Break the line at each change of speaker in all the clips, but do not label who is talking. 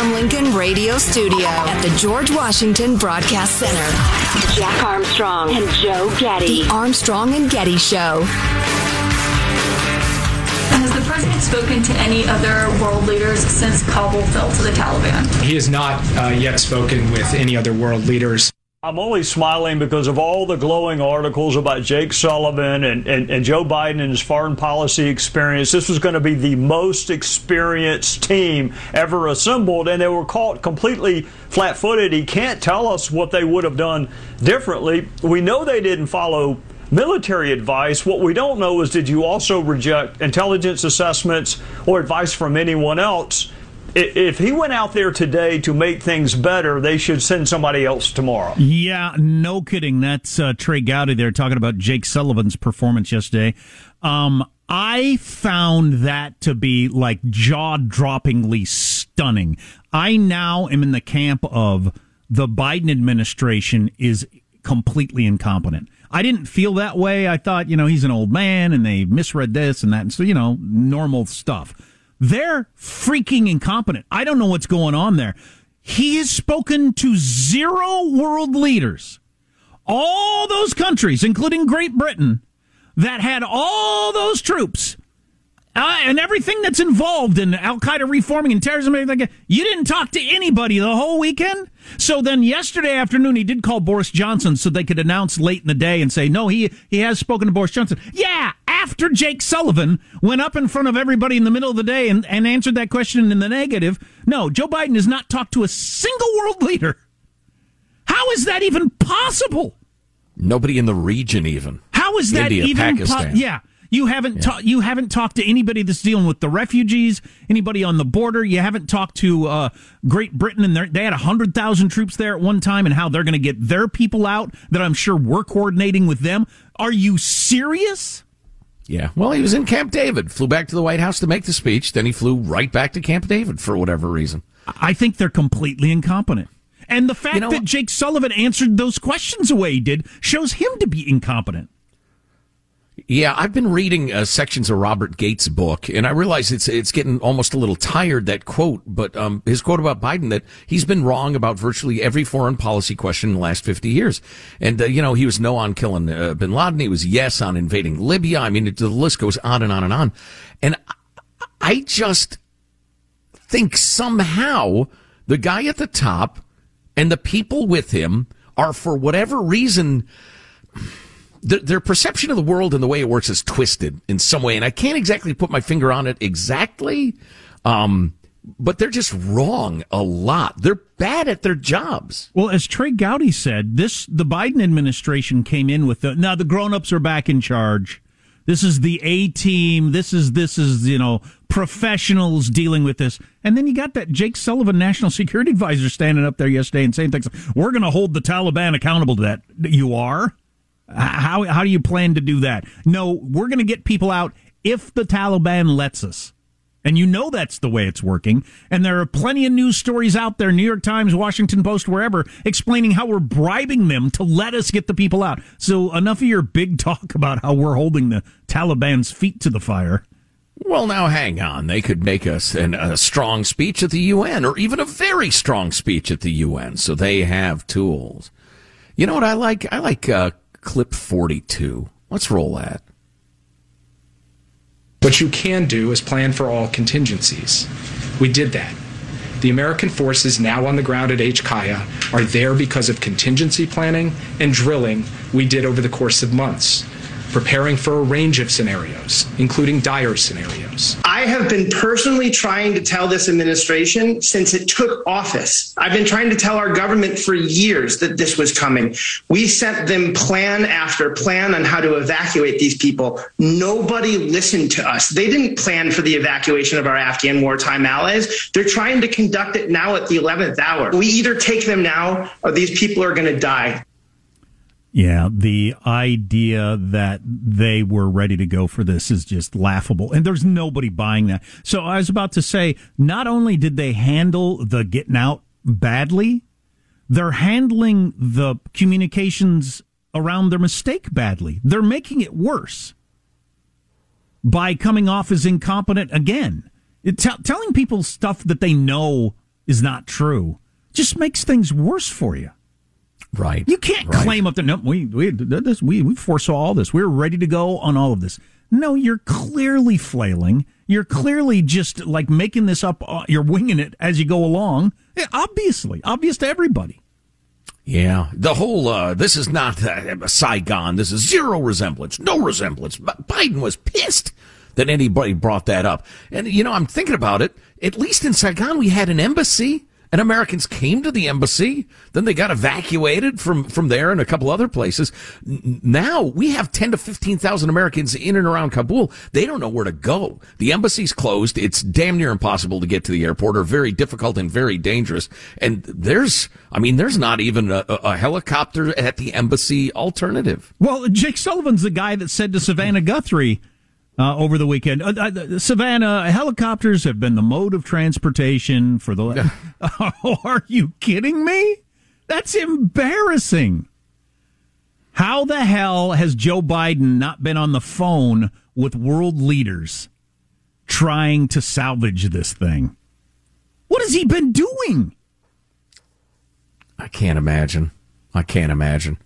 the Abraham Lincoln Radio Studio at the George Washington Broadcast Center,
Jack Armstrong and Joe Getty.
The Armstrong and Getty Show.
Has the president spoken to any other world leaders since Kabul fell to the Taliban?
He has not uh, yet spoken with any other world leaders.
I'm only smiling because of all the glowing articles about Jake Sullivan and, and, and, Joe Biden and his foreign policy experience. This was going to be the most experienced team ever assembled, and they were caught completely flat footed. He can't tell us what they would have done differently. We know they didn't follow military advice. What we don't know is did you also reject intelligence assessments or advice from anyone else? If he went out there today to make things better, they should send somebody else tomorrow.
Yeah, no kidding. That's uh, Trey Gowdy there talking about Jake Sullivan's performance yesterday. Um, I found that to be like jaw droppingly stunning. I now am in the camp of the Biden administration is completely incompetent. I didn't feel that way. I thought, you know, he's an old man and they misread this and that. And so, you know, normal stuff. They're freaking incompetent. I don't know what's going on there. He has spoken to zero world leaders, all those countries, including Great Britain, that had all those troops uh, and everything that's involved in Al Qaeda reforming and terrorism. And everything. You didn't talk to anybody the whole weekend. So then yesterday afternoon, he did call Boris Johnson so they could announce late in the day and say, no, he, he has spoken to Boris Johnson. Yeah, after Jake Sullivan went up in front of everybody in the middle of the day and, and answered that question in the negative. No, Joe Biden has not talked to a single world leader. How is that even possible?
Nobody in the region, even.
How is that
India,
even?
Pakistan.
Po- yeah. You haven't yeah. ta- you haven't talked to anybody that's dealing with the refugees, anybody on the border. You haven't talked to uh, Great Britain, and they had hundred thousand troops there at one time, and how they're going to get their people out. That I'm sure we're coordinating with them. Are you serious?
Yeah. Well, he was in Camp David, flew back to the White House to make the speech, then he flew right back to Camp David for whatever reason.
I think they're completely incompetent. And the fact you know, that Jake Sullivan answered those questions the way he did shows him to be incompetent.
Yeah, I've been reading uh, sections of Robert Gates' book, and I realize it's it's getting almost a little tired that quote. But um, his quote about Biden that he's been wrong about virtually every foreign policy question in the last fifty years, and uh, you know he was no on killing uh, Bin Laden, he was yes on invading Libya. I mean, the list goes on and on and on. And I just think somehow the guy at the top and the people with him are, for whatever reason their, their perception of the world and the way it works is twisted in some way, and I can't exactly put my finger on it exactly. Um, but they're just wrong a lot. They're bad at their jobs.
Well, as Trey Gowdy said, this the Biden administration came in with the now the grown-ups are back in charge. This is the A team. This is this is you know professionals dealing with this. And then you got that Jake Sullivan, national security advisor, standing up there yesterday and saying things. Like, We're going to hold the Taliban accountable to that. You are. How how do you plan to do that? No, we're going to get people out if the Taliban lets us. And you know that's the way it's working. And there are plenty of news stories out there, New York Times, Washington Post, wherever, explaining how we're bribing them to let us get the people out. So enough of your big talk about how we're holding the Taliban's feet to the fire.
Well, now hang on. They could make us an, a strong speech at the UN or even a very strong speech at the UN. So they have tools. You know what I like? I like uh, clip 42. Let's roll that.
What you can do is plan for all contingencies. We did that. The American forces now on the ground at H. Kaya are there because of contingency planning and drilling we did over the course of months preparing for a range of scenarios, including dire scenarios.
I have been personally trying to tell this administration since it took office. I've been trying to tell our government for years that this was coming. We sent them plan after plan on how to evacuate these people. Nobody listened to us. They didn't plan for the evacuation of our Afghan wartime allies. They're trying to conduct it now at the 11th hour. We either take them now or these people are going to die.
Yeah, the idea that they were ready to go for this is just laughable. And there's nobody buying that. So I was about to say, not only did they handle the getting out badly, they're handling the communications around their mistake badly. They're making it worse by coming off as incompetent again. T- telling people stuff that they know is not true just makes things worse for you.
Right.
You can't
right.
claim up there. No, we we this we we foresaw all this. We we're ready to go on all of this. No, you're clearly flailing. You're clearly just like making this up. Uh, you're winging it as you go along. Yeah, obviously, obvious to everybody.
Yeah, the whole uh, this is not uh, Saigon. This is zero resemblance, no resemblance. Biden was pissed that anybody brought that up. And you know, I'm thinking about it. At least in Saigon, we had an embassy and Americans came to the embassy. Then they got evacuated from, from there and a couple other places. Now we have 10 to 15,000 Americans in and around Kabul. They don't know where to go. The embassy's closed. It's damn near impossible to get to the airport or very difficult and very dangerous. And there's, I mean, there's not even a, a helicopter at the embassy alternative.
Well, Jake Sullivan's the guy that said to Savannah Guthrie, uh, over the weekend. Uh, uh, Savannah, helicopters have been the mode of transportation for the. oh, are you kidding me? That's embarrassing. How the hell has Joe Biden not been on the phone with world leaders trying to salvage this thing? What has he been doing?
I can't imagine. I can't imagine.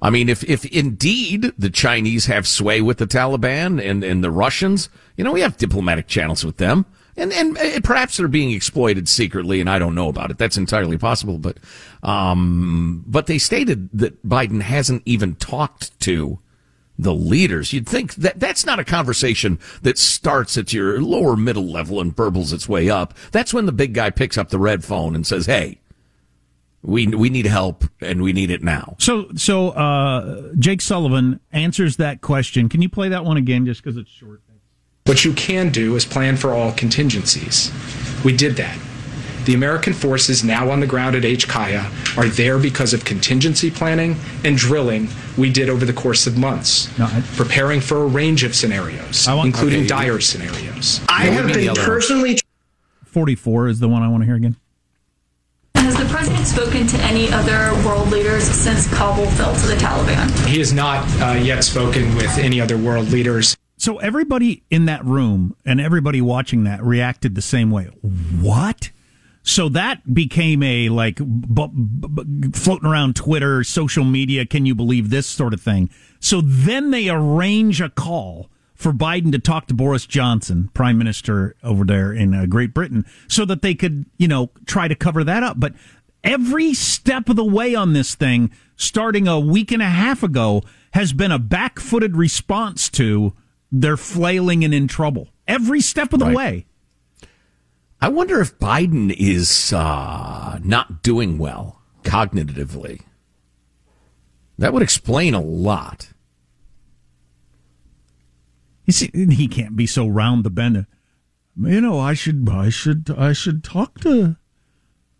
I mean, if, if indeed the Chinese have sway with the Taliban and, and the Russians, you know, we have diplomatic channels with them. And, and uh, perhaps they're being exploited secretly, and I don't know about it. That's entirely possible. But, um, but they stated that Biden hasn't even talked to the leaders. You'd think that that's not a conversation that starts at your lower middle level and burbles its way up. That's when the big guy picks up the red phone and says, Hey, we we need help and we need it now.
So so uh, Jake Sullivan answers that question. Can you play that one again, just because it's short?
What you can do is plan for all contingencies. We did that. The American forces now on the ground at H. Kaya are there because of contingency planning and drilling we did over the course of months, no, I, preparing for a range of scenarios, want, including okay. dire scenarios.
I have been personally.
44 is the one I want to hear again.
Has the spoken to any other world leaders since Kabul fell to the Taliban?
He has not uh, yet spoken with any other world leaders.
So everybody in that room and everybody watching that reacted the same way. What? So that became a like b- b- floating around Twitter, social media. Can you believe this sort of thing? So then they arrange a call for Biden to talk to Boris Johnson, prime minister over there in uh, Great Britain, so that they could, you know, try to cover that up. But every step of the way on this thing, starting a week and a half ago, has been a back footed response to they're flailing and in trouble. Every step of the
Right.
way.
I wonder if Biden is uh, not doing well cognitively. That would explain a lot.
You see, he can't be so round the bend. You know, I should, I should, I should talk to,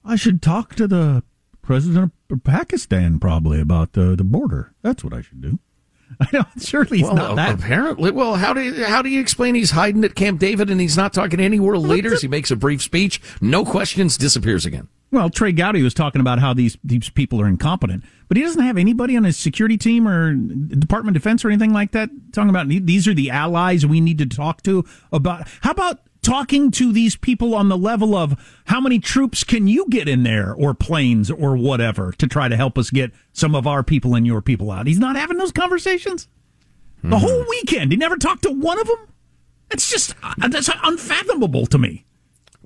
I should talk to the president of Pakistan probably about the the border. That's what I should do. I know, surely he's
well,
not that.
apparently. Well, how do you, how do you explain he's hiding at Camp David and he's not talking to any world leaders? He makes a brief speech, no questions, disappears again.
Well, Trey Gowdy was talking about how these these people are incompetent, but he doesn't have anybody on his security team or Department of Defense or anything like that talking about these are the allies we need to talk to about. How about talking to these people on the level of how many troops can you get in there or planes or whatever to try to help us get some of our people and your people out? He's not having those conversations. The whole weekend, he never talked to one of them. It's just uh, that's unfathomable to me.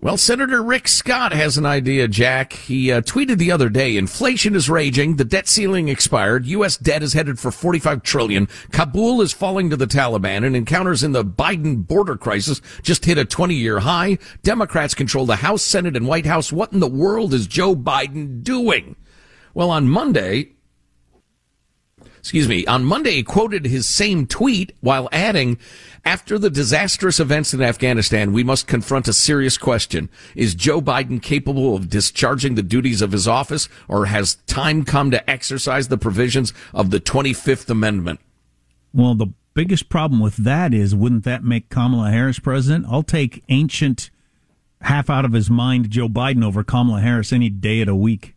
Well, Senator Rick Scott has an idea, Jack. He uh, tweeted the other day, inflation is raging, the debt ceiling expired, U.S. debt is headed for 45 trillion, Kabul is falling to the Taliban, and encounters in the Biden border crisis just hit a 20-year high. Democrats control the House, Senate, and White House. What in the world is Joe Biden doing? Well, on Monday, excuse me, on Monday quoted his same tweet while adding, after the disastrous events in Afghanistan, we must confront a serious question. Is Joe Biden capable of discharging the duties of his office or has time come to exercise the provisions of the 25th Amendment?
Well, the biggest problem with that is, wouldn't that make Kamala Harris president? I'll take ancient, half out of his mind Joe Biden over Kamala Harris any day of the week.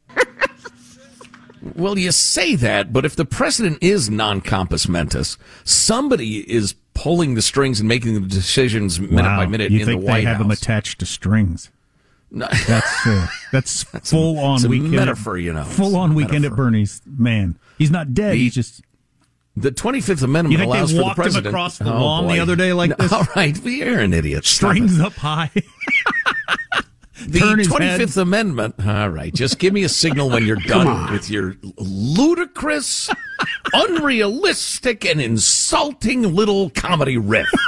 Well, you say that, but if the president is non compos mentis, somebody is pulling the strings and making the decisions minute
wow.
by minute
you
in
think
the White
they have
House.
him attached to strings?
No.
That's uh, that's, full on
it's a
weekend.
metaphor, you know.
Full on weekend at. Bernie's. Man, he's not dead.
The-
he's just.
The 25th Amendment
You think they
allows for the
walked him
president.
across the
Oh,
lawn the other day like
No,
this?
All right, you're an idiot.
Strings up high.
The 25th. Amendment. All right, just give me a signal when you're done with your ludicrous, unrealistic, and insulting little comedy riff.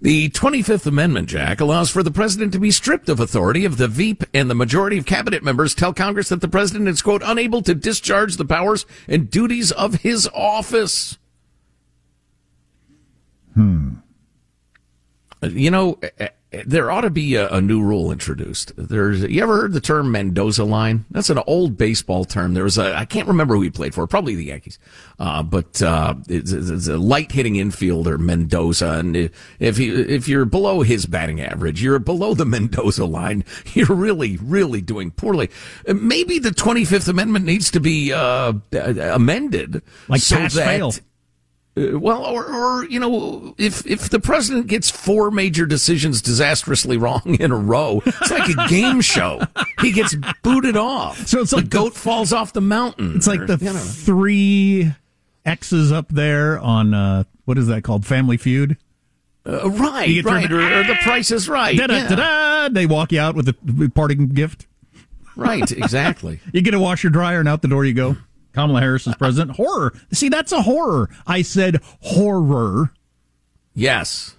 The 25th Amendment, Jack, allows for the president to be stripped of authority if the Veep and the majority of cabinet members tell Congress that the president is, quote, unable to discharge the powers and duties of his office.
Hmm.
You know, there ought to be a, a new rule introduced. There's, you ever heard the term Mendoza line? That's an old baseball term. There was a, I can't remember who he played for, probably the Yankees. Uh, but, uh, it's, it's a light hitting infielder, Mendoza. And if he, if you're below his batting average, you're below the Mendoza line, you're really, really doing poorly. Uh, Maybe the 25th Amendment needs to be, uh, amended.
Like
so
pass
that-
fail.
Uh, well, or, or you know, if if the president gets four major decisions disastrously wrong in a row, it's like a game show. He gets booted off.
So it's like the-
goat falls off the mountain.
It's like
or,
the
you know.
three X's up there on uh, what is that called? Family Feud.
Uh, right, right, or, or the Price is Right.
Da-da,
yeah.
da-da. They walk you out with a parting gift.
Right, exactly.
You get a washer dryer and out the door you go. Kamala Harris is president. Horror. See, that's a horror. I said horror.
Yes.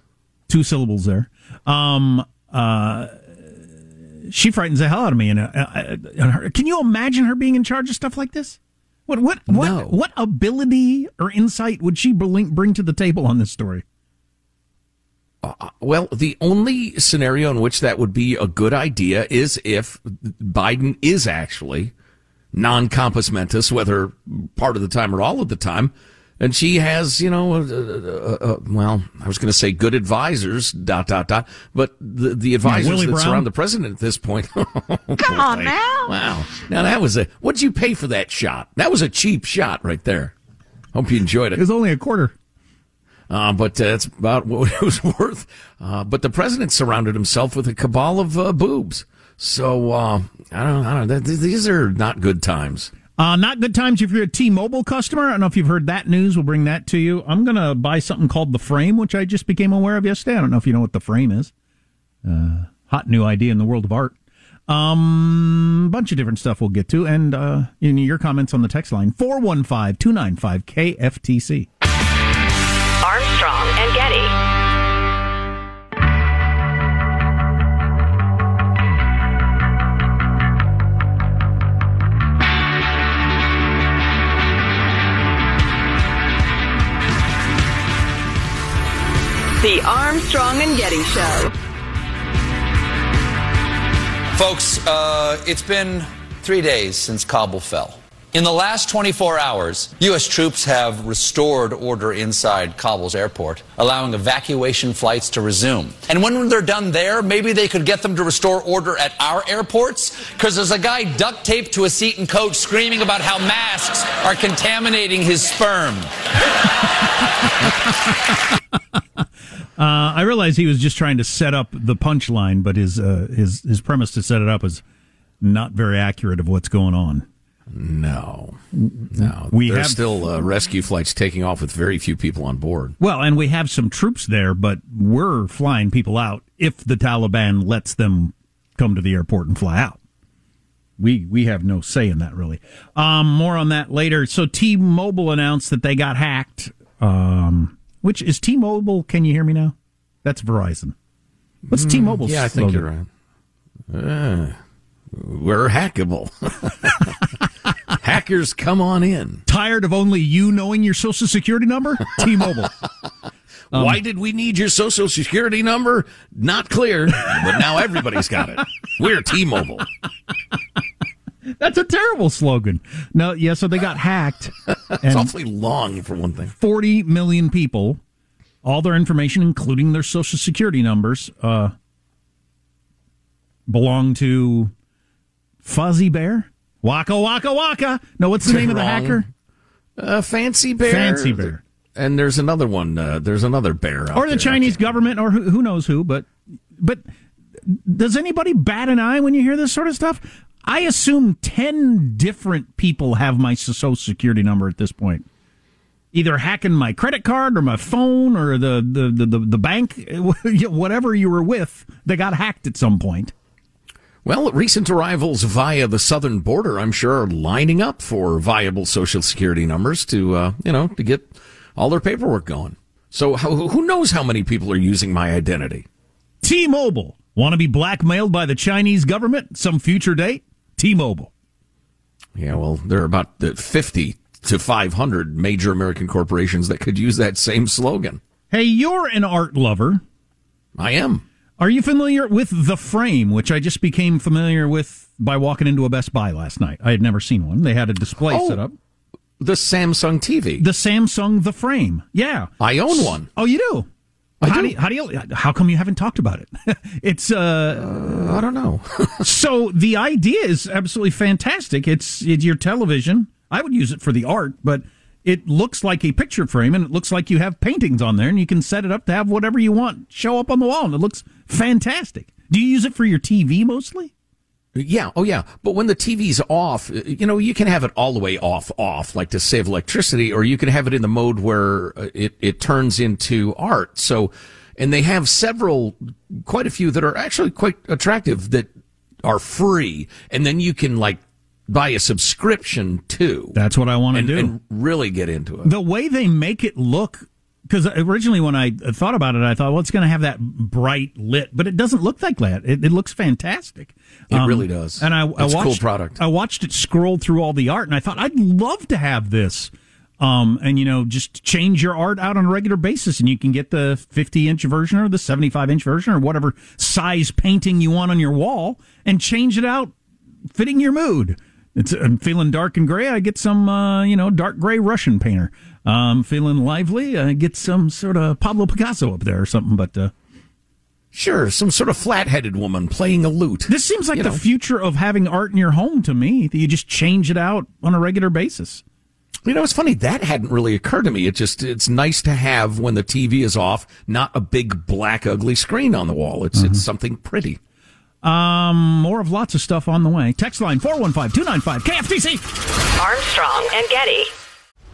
Two syllables there. Um, uh, she frightens the hell out of me. And, uh, uh, uh, can you imagine her being in charge of stuff like this? What what what
No.
what ability or insight would she bring bring to the table on this story?
Well, the only scenario in which that would be a good idea is if Biden is actually non compos mentis, whether part of the time or all of the time. And she has, you know, uh, uh, uh, well, I was going to say good advisors, dot, dot, dot, but the, the advisors
Willie
that
Brown?
surround the president at this point.
Come on now.
Wow. Now that was a, what'd you pay for that shot? That was a cheap shot right there. Hope you enjoyed it.
It was only a quarter.
Uh, but uh, that's about what it was worth. Uh, but the president surrounded himself with a cabal of uh, boobs. So uh, I don't, I don't. Th- th- these are not good times.
Uh, not good times if you're a T-Mobile customer. I don't know if you've heard that news. We'll bring that to you. I'm going to buy something called the Frame, which I just became aware of yesterday. I don't know if you know what the Frame is. Uh, hot new idea in the world of art. Um, bunch of different stuff we'll get to, and uh, you know, your comments on the text line 415 295 KFTC.
Armstrong The Armstrong and Getty Show.
Folks, uh, it's been three days since Kabul fell. In the last 24 hours, U.S. troops have restored order inside Kabul's airport, allowing evacuation flights to resume. And when they're done there, maybe they could get them to restore order at our airports? Because there's a guy duct taped to a seat and coach screaming about how masks are contaminating his sperm.
Uh, I realize he was just trying to set up the punchline, but his uh, his his premise to set it up was not very accurate of what's going on.
No, no.
We
There's
have-
still uh, rescue flights taking off with very few people on board.
Well, and we have some troops there, but we're flying people out if the Taliban lets them come to the airport and fly out. We we have no say in that really. Um, more on that later. So T-Mobile announced that they got hacked. Um, which is T-Mobile? Can you hear me now? That's Verizon. What's
Mm,
T-Mobile's
Yeah, I think
slogan?
you're right. Uh, we're hackable. Hackers, come on in.
Tired of only you knowing your social security number? T-Mobile. Um,
Why did we need your social security number? Not clear, but now everybody's got it. We're T-Mobile.
That's a terrible slogan. No, yeah, so they got hacked.
It's awfully long for one thing.
40 million people, all their information, including their social security numbers, uh, belong to Fuzzy Bear? Waka Waka Waka. No, what's the name of the
Wrong.
hacker?
Uh, Fancy Bear.
Fancy Bear.
And there's another one. Uh, there's another bear. Out
Or the
there.
Chinese government, or who, who knows who, but but does anybody bat an eye when you hear this sort of stuff? I assume 10 different people have my social security number at this point. Either hacking my credit card or my phone or the, the, the, the, the bank, whatever you were with, they got hacked at some point.
Well, recent arrivals via the southern border, I'm sure, are lining up for viable social security numbers to, uh, you know, to get all their paperwork going. So how, who knows how many people are using my identity?
T-Mobile. Want to be blackmailed by the Chinese government some future date? T-Mobile.
Yeah, well, there are about uh, 50 to 500 major American corporations that could use that same slogan.
Hey, you're an art lover.
I am.
Are you familiar with The Frame, which I just became familiar with by walking into a Best Buy last night? I had never seen one. They had a display
Oh,
set up.
The Samsung TV.
The Samsung The Frame. Yeah.
I own one.
Oh, you do? How
do.
you, how do you how come you haven't talked about it? it's uh,
I don't know.
so the idea is absolutely fantastic. It's it's your television. I would use it for the art, but it looks like a picture frame and it looks like you have paintings on there and you can set it up to have whatever you want show up on the wall and it looks fantastic. Do you use it for your TV mostly?
Yeah, oh yeah. But when the TV's off, uh, you know, you can have it all the way off, off, like to save electricity, or you can have it in the mode where uh, it, it turns into art. So, and they have several, quite a few that are actually quite attractive that are free. And then you can like buy a subscription too.
That's what I want to do.
and really get into it.
the way they make it look because originally when i thought about it i thought well it's going to have that bright lit but it doesn't look like that it, it looks fantastic
It really does.
and i, I watched
cool product.
i watched it scroll through all the art and i thought i'd love to have this um, and you know just change your art out on a regular basis and you can get the 50 inch version or the 75 inch version or whatever size painting you want on your wall and change it out fitting your mood. It's I'm feeling dark and gray. I get some, uh, you know, dark gray Russian painter. Um, feeling lively. I get some sort of Pablo Picasso up there or something. But uh,
Sure, some sort of flat-headed woman playing a lute.
this seems like
You
the
know.
future of having art in your home to me. That you just change it out on a regular basis.
You know, it's funny that hadn't really occurred to me. It just it's nice to have when the TV is off, not a big black ugly screen on the wall. It's it's something pretty.
Um, more of lots of stuff on the way. Text line 415 295 KFTC.
Armstrong and Getty.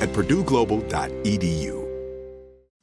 at purdueglobal.edu.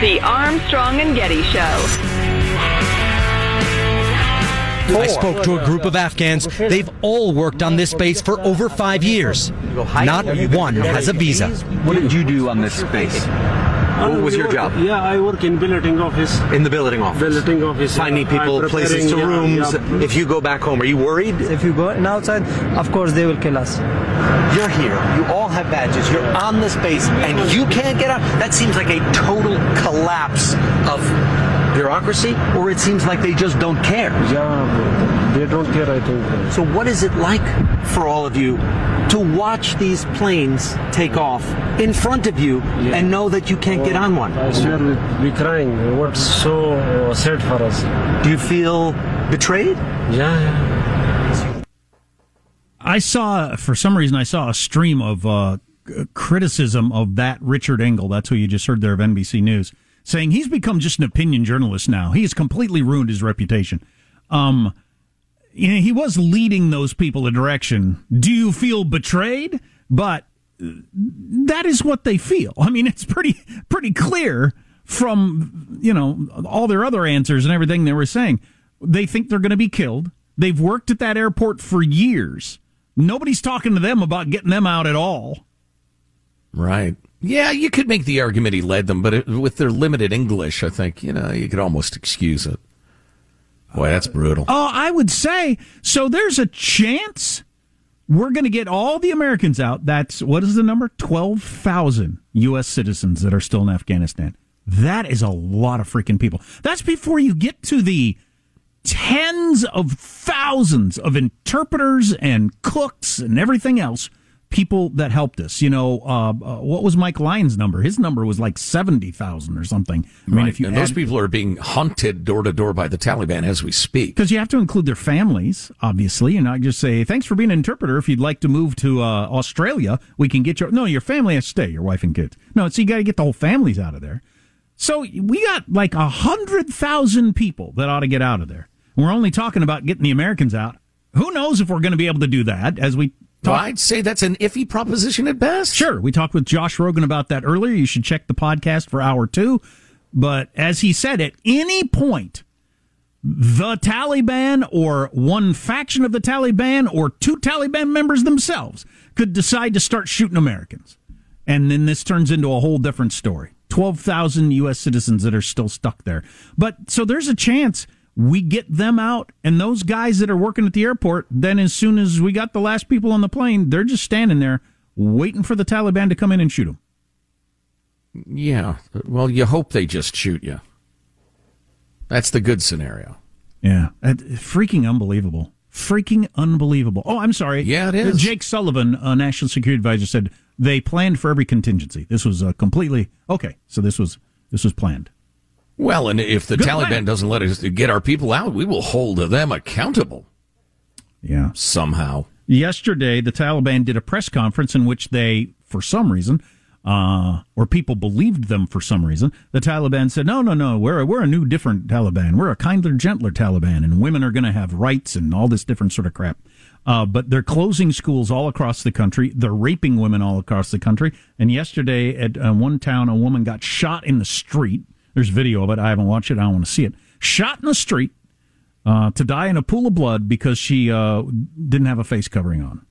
The Armstrong and Getty Show.
I spoke to a group of Afghans. They've all worked on this base for over five years. Not one has a visa.
What did you do on this base? What was your job?
Yeah, I work in billeting office.
In the billeting office?
Billeting office.
Finding people, places to
preparing,
rooms.
yeah, yeah.
If you go back home, are you worried?
If you go outside, of course they will kill us.
You're here. You all have badges. You're on this base, and you can't get out. That seems like a total collapse of bureaucracy, or it seems like they just don't care.
Yeah, they don't care, I think.
So, what is it like for all of you to watch these planes take off in front of you and know that you can't get on one?
I swear we, we crying. What's so uh, sad for us?
Do you feel betrayed?
Yeah, yeah.
I saw, for some reason, I saw a stream of uh, criticism of that Richard Engel. That's who you just heard there of NBC News, saying he's become just an opinion journalist now. He has completely ruined his reputation. Um, you know, he was leading those people a direction. Do you feel betrayed? But uh, that is what they feel. I mean, it's pretty pretty clear from you know all their other answers and everything they were saying. They think they're going to be killed. They've worked at that airport for years. Nobody's talking to them about getting them out at all.
Right. Yeah, you could make the argument he led them, but it, with their limited English, I think, you know, you could almost excuse it. Boy, that's brutal.
Oh, I would say so. There's a chance we're going to get all the Americans out. That's what is the number? 12,000 U.S. citizens that are still in Afghanistan. That is a lot of freaking people. That's before you get to the tens of thousands of interpreters and cooks and everything else. People that helped us. You know, uh, uh, what was Mike Lyons' number? His number was like 70,000 or something. I mean,
right.
if you
and
add-
those people are being hunted door to door by the Taliban as we speak.
because you have to include their families, obviously, and not just say, "Thanks for being an interpreter. If you'd like to move to uh, Australia, we can get your." No, your family has to stay. Your wife and kids. No, so you got to get the whole families out of there. So we got like a hundred thousand people that ought to get out of there. We're only talking about getting the Americans out. Who knows if we're going to be able to do that as we
well, I'd say that's an iffy proposition at best.
Sure. We talked with Josh Rogin about that earlier. You should check the podcast for hour two. But as he said, at any point, the Taliban or one faction of the Taliban or two Taliban members themselves could decide to start shooting Americans. And then this turns into a whole different story. 12,000 U.S. citizens that are still stuck there. But so there's a chance we get them out and those guys that are working at the airport, then as soon as we got the last people on the plane, they're just standing there waiting for the Taliban to come in and shoot them.
Yeah. Well, you hope they just shoot you. That's the good scenario.
Yeah. Freaking unbelievable. Freaking unbelievable. Oh, I'm sorry.
Yeah, it is.
Jake Sullivan, a national security advisor, said they planned for every contingency. This was uh, completely okay. So this was this was planned.
Well, and if the Good Taliban plan. doesn't let us get our people out, we will hold them accountable.
Yeah.
Somehow.
Yesterday, the Taliban did a press conference in which they, for some reason, uh, or people believed them for some reason. The Taliban said, "No, no, no, we're we're a new, different Taliban. We're a kinder, gentler Taliban, and women are going to have rights and all this different sort of crap." Uh, but they're closing schools all across the country. They're raping women all across the country. And yesterday, at uh, one town, a woman got shot in the street. There's video of it. I haven't watched it. I don't want to see it. Shot in the street uh, to die in a pool of blood because she uh, didn't have a face covering on.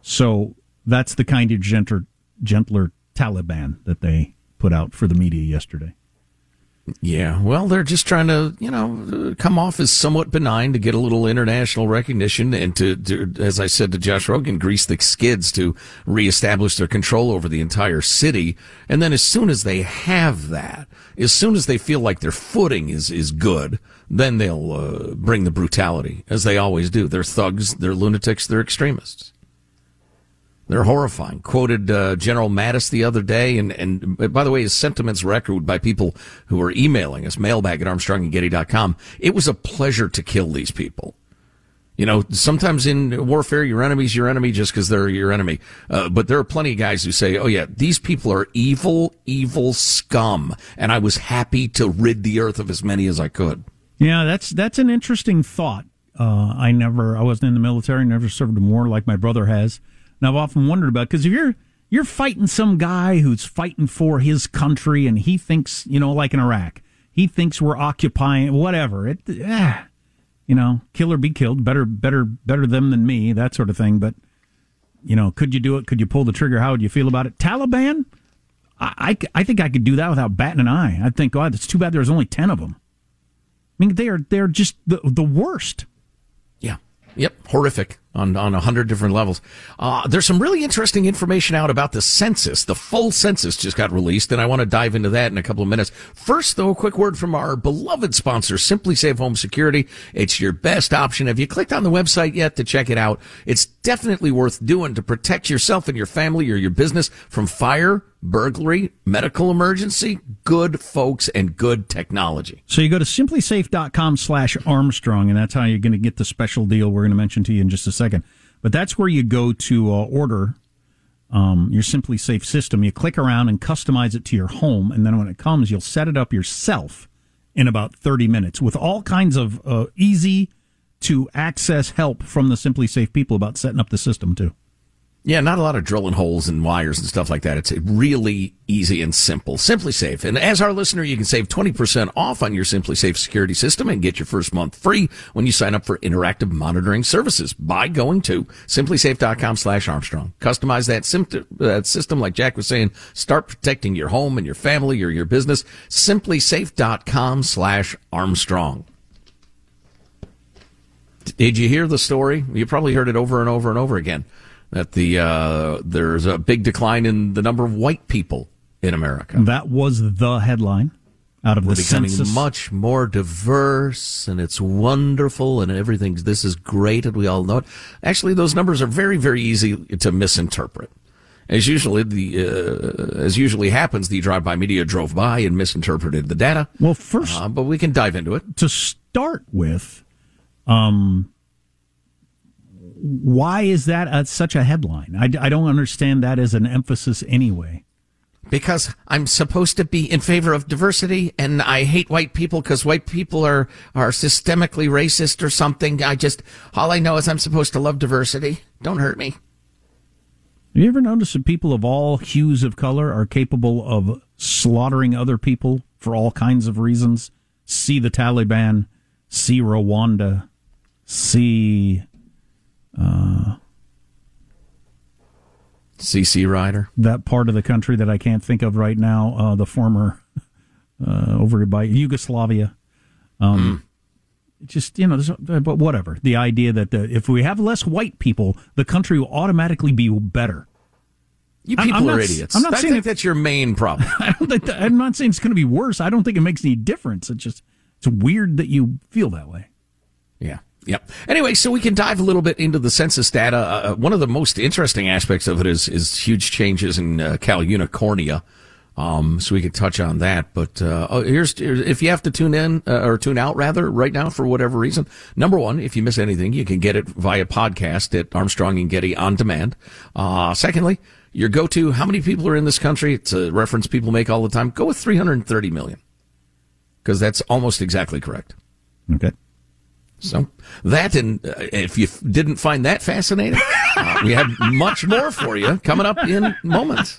So that's the kind of gentler gentler Taliban that they put out for the media yesterday.
Yeah, well, they're just trying to, you know, come off as somewhat benign to get a little international recognition and to, to, as I said to Josh Rogin, grease the skids to reestablish their control over the entire city. And then as soon as they have that, as soon as they feel like their footing is, is good, then they'll uh, bring the brutality, as they always do. They're thugs, they're lunatics, they're extremists. They're horrifying. Quoted uh, General Mattis the other day, and, and by the way, his sentiments were echoed by people who were emailing us, mailbag at armstrongandgetty.com. It was a pleasure to kill these people. You know, sometimes in warfare, your enemy's your enemy just because they're your enemy. Uh, but there are plenty of guys who say, oh yeah, these people are evil, evil scum. And I was happy to rid the earth of as many as I could.
Yeah, that's, that's an interesting thought. Uh, I never, I wasn't in the military, never served in war like my brother has. And I've often wondered about because if you're you're fighting some guy who's fighting for his country and he thinks you know like in Iraq he thinks we're occupying whatever it eh, you know kill or be killed better better better them than me that sort of thing. But you know could you do it? Could you pull the trigger? How would you feel about it? Taliban? I, I, I think I could do that without batting an eye. I'd think God it's too bad there's only ten of them I mean they are they're just the the worst.
Yeah. Yep, horrific on on a hundred different levels. Uh, there's some really interesting information out about the census. The full census just got released, and I want to dive into that in a couple of minutes. First, though, a quick word from our beloved sponsor, SimpliSafe Home Security. It's your best option. Have you clicked on the website yet to check it out? It's definitely worth doing to protect yourself and your family or your business from fire burglary, medical emergency, good folks and good technology.
So you go to simplisafe.com slash Armstrong, and that's how you're going to get the special deal we're going to mention to you in just a second. But that's where you go to uh, order um, your SimpliSafe system. You click around and customize it to your home, and then when it comes, you'll set it up yourself in about 30 minutes with all kinds of uh, easy to access help from the SimpliSafe people about setting up the system too.
Yeah, not a lot of drilling holes and wires and stuff like that. It's really easy and simple. SimpliSafe. And as our listener, you can save 20% off on your SimpliSafe security system and get your first month free when you sign up for interactive monitoring services by going to simplisafe.com slash Armstrong. Customize that, sim- that system like Jack was saying. Start protecting your home and your family or your business. Simplisafe.com slash Armstrong. Did you hear the story? You probably heard it over and over and over again that the uh, there's a big decline in the number of white people in America.
That was the headline out of
We're
the
becoming
census.
much more diverse, and it's wonderful, and everything. This is great, and we all know it. Actually, those numbers are very, very easy to misinterpret. As usually the uh, as usually happens, the drive-by media drove by and misinterpreted the data.
Well, first,
uh, but we can dive into it
to start with. Um, why is that a, such a headline? I, I don't understand that as an emphasis anyway.
because I'm supposed to be in favor of diversity and I hate white people because white people are, are systemically racist or something. I just, all I know is I'm supposed to love diversity. Don't hurt me.
Have you ever noticed that people of all hues of color are capable of slaughtering other people for all kinds of reasons? See the Taliban, see Rwanda, see uh,
CC Rider.
That part of the country that I can't think of right now, uh, the former uh, over by Yugoslavia. Um, mm. Just you know, but whatever. The idea that the, if we have less white people, the country will automatically be better.
You people I'm, are not, idiots. I'm not I saying think that's your main problem.
I don't think that, I'm not saying it's going to be worse. I don't think it makes any difference. It's just it's weird that you feel that way.
Yeah. Yep. Anyway, so we can dive a little bit into the census data. Uh, uh, one of the most interesting aspects of it is is huge changes in uh, Cal Unicornia. Um, so we could touch on that. But uh, oh, here's, here's, if you have to tune in uh, or tune out rather right now for whatever reason. Number one, if you miss anything, you can get it via podcast at Armstrong and Getty on demand. Uh, secondly, your go-to. How many people are in this country? It's a reference people make all the time. Go with 330 million because that's almost exactly correct.
Okay.
So that, and uh, if you didn't find that fascinating, uh, we have much more for you coming up in moments.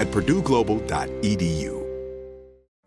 at purdueglobal.edu.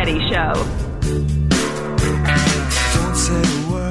Getty Show.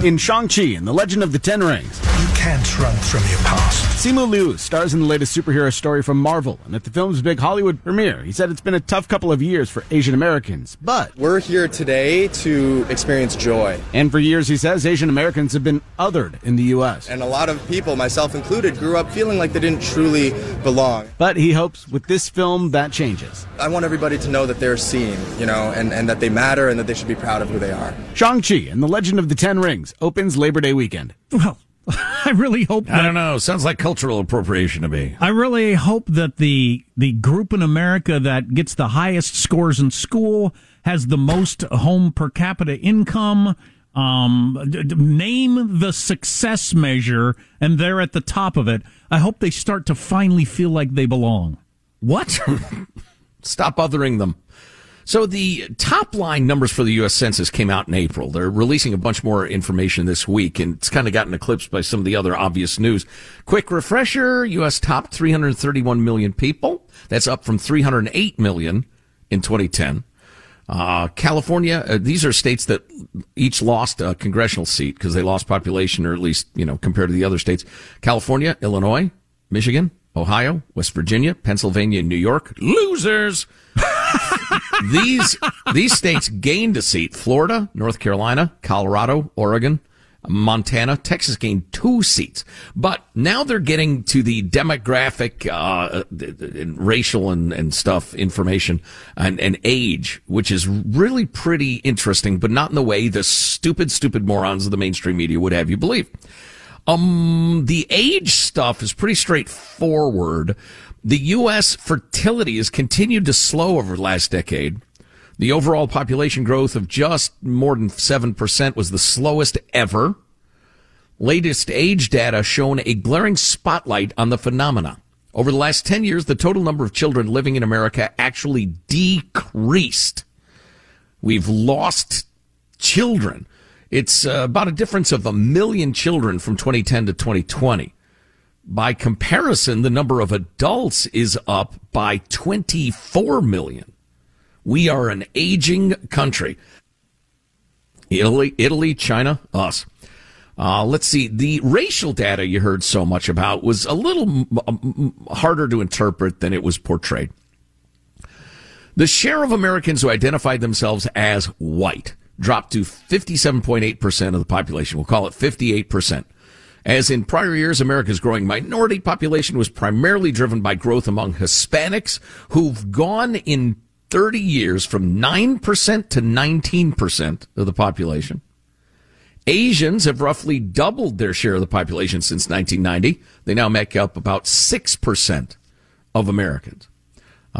In Shang-Chi and the Legend of the Ten Rings.
You can't run from your past.
Simu Liu stars in the latest superhero story from Marvel, and at the film's big Hollywood premiere, he said it's been a tough couple of years for Asian Americans, but
we're here today to experience joy.
And for years, he says Asian Americans have been othered in the U.S.
And a lot of people, myself included, grew up feeling like they didn't truly belong.
But he hopes with this film that changes.
I want everybody to know that they're seen, you know, and, and that they matter and that they should be proud of who they are.
Shang-Chi and the Legend of the Ten Rings opens Labor Day weekend.
Well, I really hope. That,
I don't know. Sounds like cultural appropriation to me.
I really hope that the the group in America that gets the highest scores in school has the most home per capita income. Um, d- d- name the success measure, and they're at the top of it. I hope they start to finally feel like they belong.
What? Stop bothering them. So the top line numbers for the U.S. Census came out in April. They're releasing a bunch more information this week, and it's kind of gotten eclipsed by some of the other obvious news. Quick refresher: U.S. top 331 million people. That's up from 308 million in 2010. Uh, California, uh, these are states that each lost a congressional seat because they lost population, or at least, you know, compared to the other states. California, Illinois, Michigan, Ohio, West Virginia, Pennsylvania, New York. Losers! these, these states gained a seat. Florida, North Carolina, Colorado, Oregon, Montana, Texas gained two seats. But now they're getting to the demographic, uh, and racial and, and stuff information and, and age, which is really pretty interesting, but not in the way the stupid, stupid morons of the mainstream media would have you believe. Um, the age stuff is pretty straightforward. The U.S. fertility has continued to slow over the last decade. The overall population growth of just more than 7% was the slowest ever. Latest age data shown a glaring spotlight on the phenomena. Over the last 10 years, the total number of children living in America actually decreased. We've lost children. It's uh, about a difference of a million children from 2010 to 2020. By comparison, the number of adults is up by 24 million. We are an aging country. Italy, Italy, China, us. Uh, let's see. The racial data you heard so much about was a little m- m- harder to interpret than it was portrayed. The share of Americans who identified themselves as white dropped to 57.8% of the population. We'll call it 58%. As in prior years, America's growing minority population was primarily driven by growth among Hispanics who've gone in 30 years from 9% to 19% of the population. Asians have roughly doubled their share of the population since 1990. They now make up about 6% of Americans.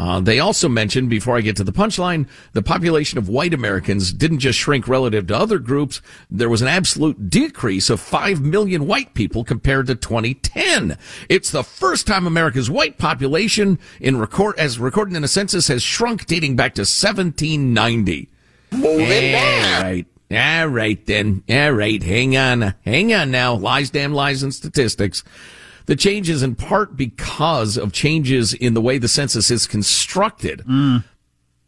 Uh, they also mentioned, before I get to the punchline, the population of white Americans didn't just shrink relative to other groups. There was an absolute decrease of 5 million white people compared to 2010. It's the first time America's white population in record, as recorded in a census has shrunk dating back to 1790. Moving All right. All right then. All right. Hang on. Hang on now. Lies, damn lies, and statistics. The change is in part because of changes in the way the census is constructed. Mm.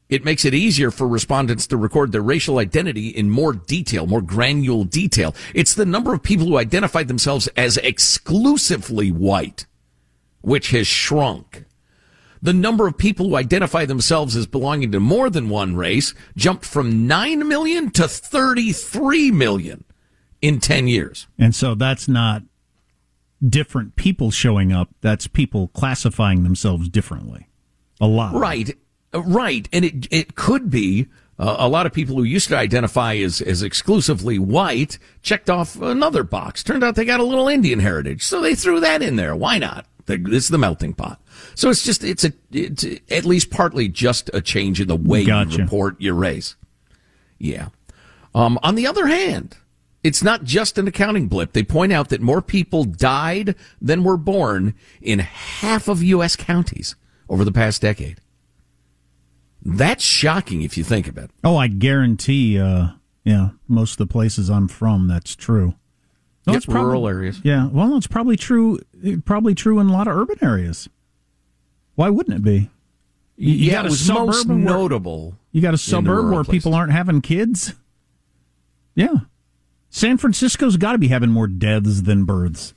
It makes it easier for respondents to record their racial identity in more detail, more granular detail. It's the number of people who identify themselves as exclusively white, which has shrunk. The number of people who identify themselves as belonging to more than one race jumped from 9 million to 33 million in 10 years.
And so that's not different people showing up. That's people classifying themselves differently. A lot.
Right. Uh, Right. And it, it could be uh, a lot of people who used to identify as, as exclusively white checked off another box. Turned out they got a little Indian heritage. So they threw that in there. Why not? It's the melting pot. So it's just, it's a, it's at least partly just a change in the way
Gotcha.
you report your race. Yeah. Um, on the other hand, it's not just an accounting blip. They point out that more people died than were born in half of U.S. counties over the past decade. That's shocking if you think of it.
Oh, I guarantee. Uh, yeah, most of the places I'm from, that's true. It's probably-
rural areas.
Yeah, well, it's probably true. Probably true in a lot of urban areas. Why wouldn't it be? You, you
Yeah,
got
it
a
was most
suburb where-
notable
You got a suburb where people aren't having kids. Yeah, San Francisco's got to be having more deaths than births.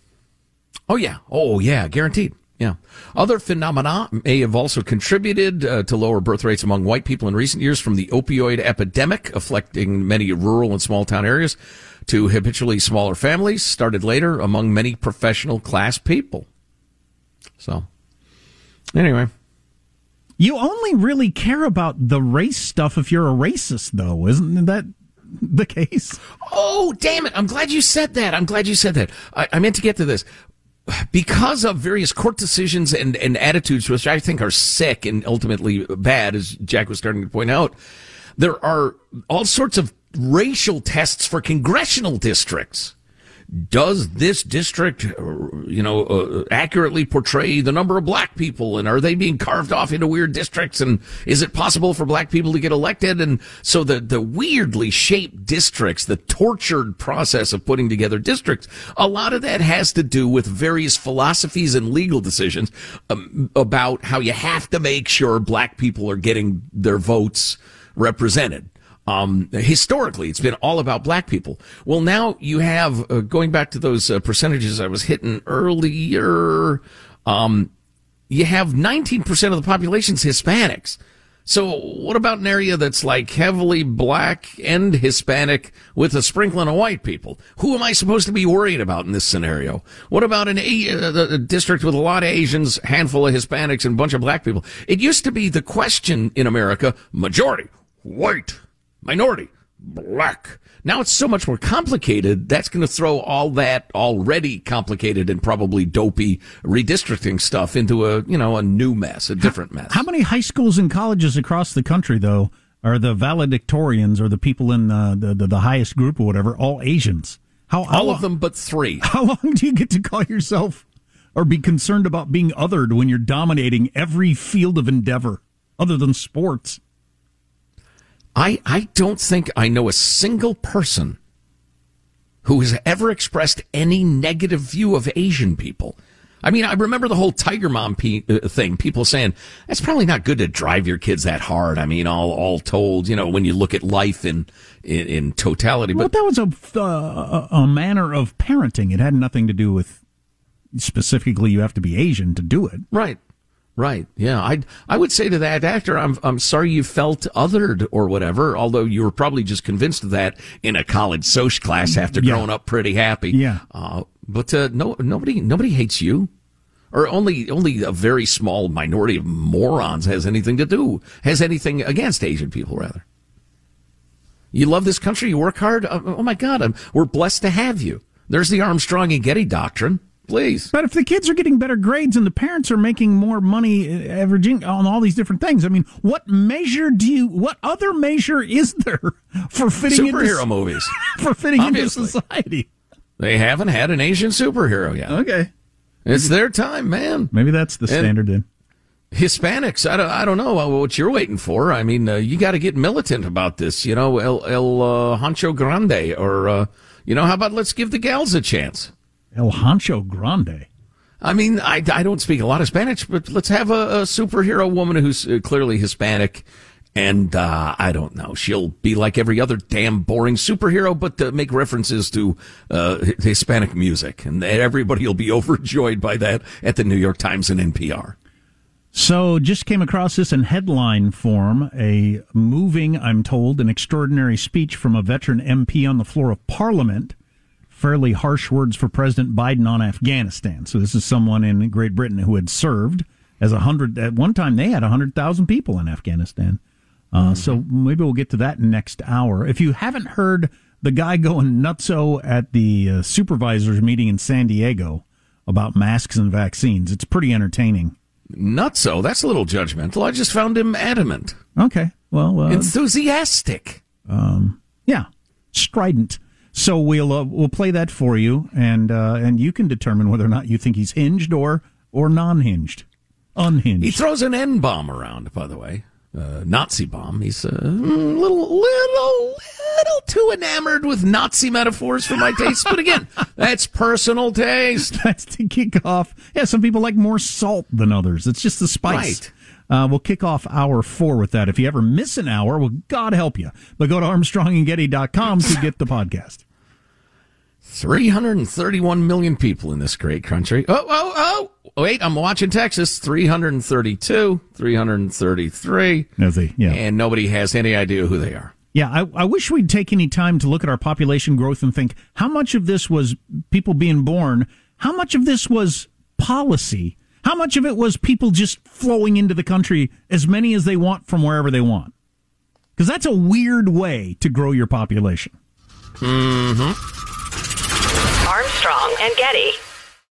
Oh yeah. Oh yeah. Guaranteed. Yeah. Other phenomena may have also contributed uh, to lower birth rates among white people in recent years, from the opioid epidemic afflicting many rural and small town areas to habitually smaller families, started later among many professional class people. So, anyway.
You only really care about the race stuff if you're a racist, though, isn't that? the case?
Oh, damn it. I'm glad you said that. I'm glad you said that. I, I meant to get to this. Because of various court decisions and, and attitudes, which I think are sick and ultimately bad, as Jack was starting to point out, there are all sorts of racial tests for congressional districts. Does this district, you know, uh, accurately portray the number of black people? And are they being carved off into weird districts? And is it possible for black people to get elected? And so the, the weirdly shaped districts, the tortured process of putting together districts, a lot of that has to do with various philosophies and legal decisions um, about how you have to make sure black people are getting their votes represented. Um, historically, it's been all about black people. Well, now you have, uh, going back to those uh, percentages I was hitting earlier, um, you have 19% of the population's Hispanics. So what about an area that's like heavily black and Hispanic with a sprinkling of white people? Who am I supposed to be worried about in this scenario? What about an a, uh, a district with a lot of Asians, handful of Hispanics, and a bunch of black people? It used to be the question in America, majority, white, minority, black. Now it's so much more complicated. That's going to throw all that already complicated and probably dopey redistricting stuff into a, you know, a new mess, a different mess.
How many high schools and colleges across the country, though, are the valedictorians or the people in the, the, the, the highest group or whatever, all Asians? How, how
all of them but three.
How long do you get to call yourself or be concerned about being othered when you're dominating every field of endeavor other than sports?
I, I don't think I know a single person who has ever expressed any negative view of Asian people. I mean, I remember the whole Tiger Mom pe- uh, thing. People saying that's probably not good to drive your kids that hard. I mean, all all told, you know, when you look at life in in, in totality.
But well, that was a uh, a manner of parenting. It had nothing to do with specifically you have to be Asian to do it.
Right. Right. Yeah. I I would say to that actor, I'm I'm sorry you felt othered or whatever. Although you were probably just convinced of that in a college social class after yeah. growing up pretty happy.
Yeah.
Uh, but uh, no, nobody nobody hates you, or only only a very small minority of morons has anything to do has anything against Asian people. Rather, you love this country. You work hard. Uh, oh my God, I'm, we're blessed to have you. There's the Armstrong and Getty doctrine. Please.
But if the kids are getting better grades and the parents are making more money averaging on all these different things, I mean, what measure do you, what other measure is there for fitting
superhero
into,
movies
for fitting Obviously. into society?
They haven't had an Asian superhero yet.
Okay.
It's their time, man.
Maybe that's the standard then.
Hispanics, I don't, I don't know what you're waiting for. I mean, uh, you got to get militant about this, you know, El, El uh, Hancho Grande, or, uh, you know, how about let's give the gals a chance?
El Hancho Grande.
I mean, I, I don't speak a lot of Spanish, but let's have a, a superhero woman who's uh, clearly Hispanic. And uh, I don't know, she'll be like every other damn boring superhero, but uh, make references to uh, Hispanic music. And everybody will be overjoyed by that at the New York Times and NPR.
So, just came across this in headline form a moving, I'm told, an extraordinary speech from a veteran MP on the floor of Parliament fairly harsh words for President Biden on Afghanistan. So this is someone in Great Britain who had served as a hundred. At one time, they had a hundred thousand people in Afghanistan. Uh, mm-hmm. So maybe we'll get to that next hour. If you haven't heard the guy going nutso at the uh, supervisors meeting in San Diego about masks and vaccines, it's pretty entertaining.
Nutso? That's a little judgmental. I just found him adamant.
Okay. Well, uh,
enthusiastic.
Um, yeah, strident. So we'll uh, we'll play that for you, and uh, and you can determine whether or not you think he's hinged or or non-hinged, unhinged.
He throws an N bomb around, by the way, uh, Nazi bomb. He's a little little little too enamored with Nazi metaphors for my taste, but again, that's personal taste.
That's to kick off. Yeah, some people like more salt than others. It's just the spice.
Right.
Uh, we'll kick off hour four with that. If you ever miss an hour, well, God help you. But go to ArmstrongandGetty.com to get the podcast.
331 million people in this great country. Oh, oh, oh. Wait, I'm watching Texas. 332, 333.
yeah.
And nobody has any idea who they are.
Yeah, I, I wish we'd take any time to look at our population growth and think how much of this was people being born, how much of this was policy, how much of it was people just flowing into the country, as many as they want from wherever they want. Because that's a weird way to grow your population.
Mm-hmm.
Armstrong and Getty.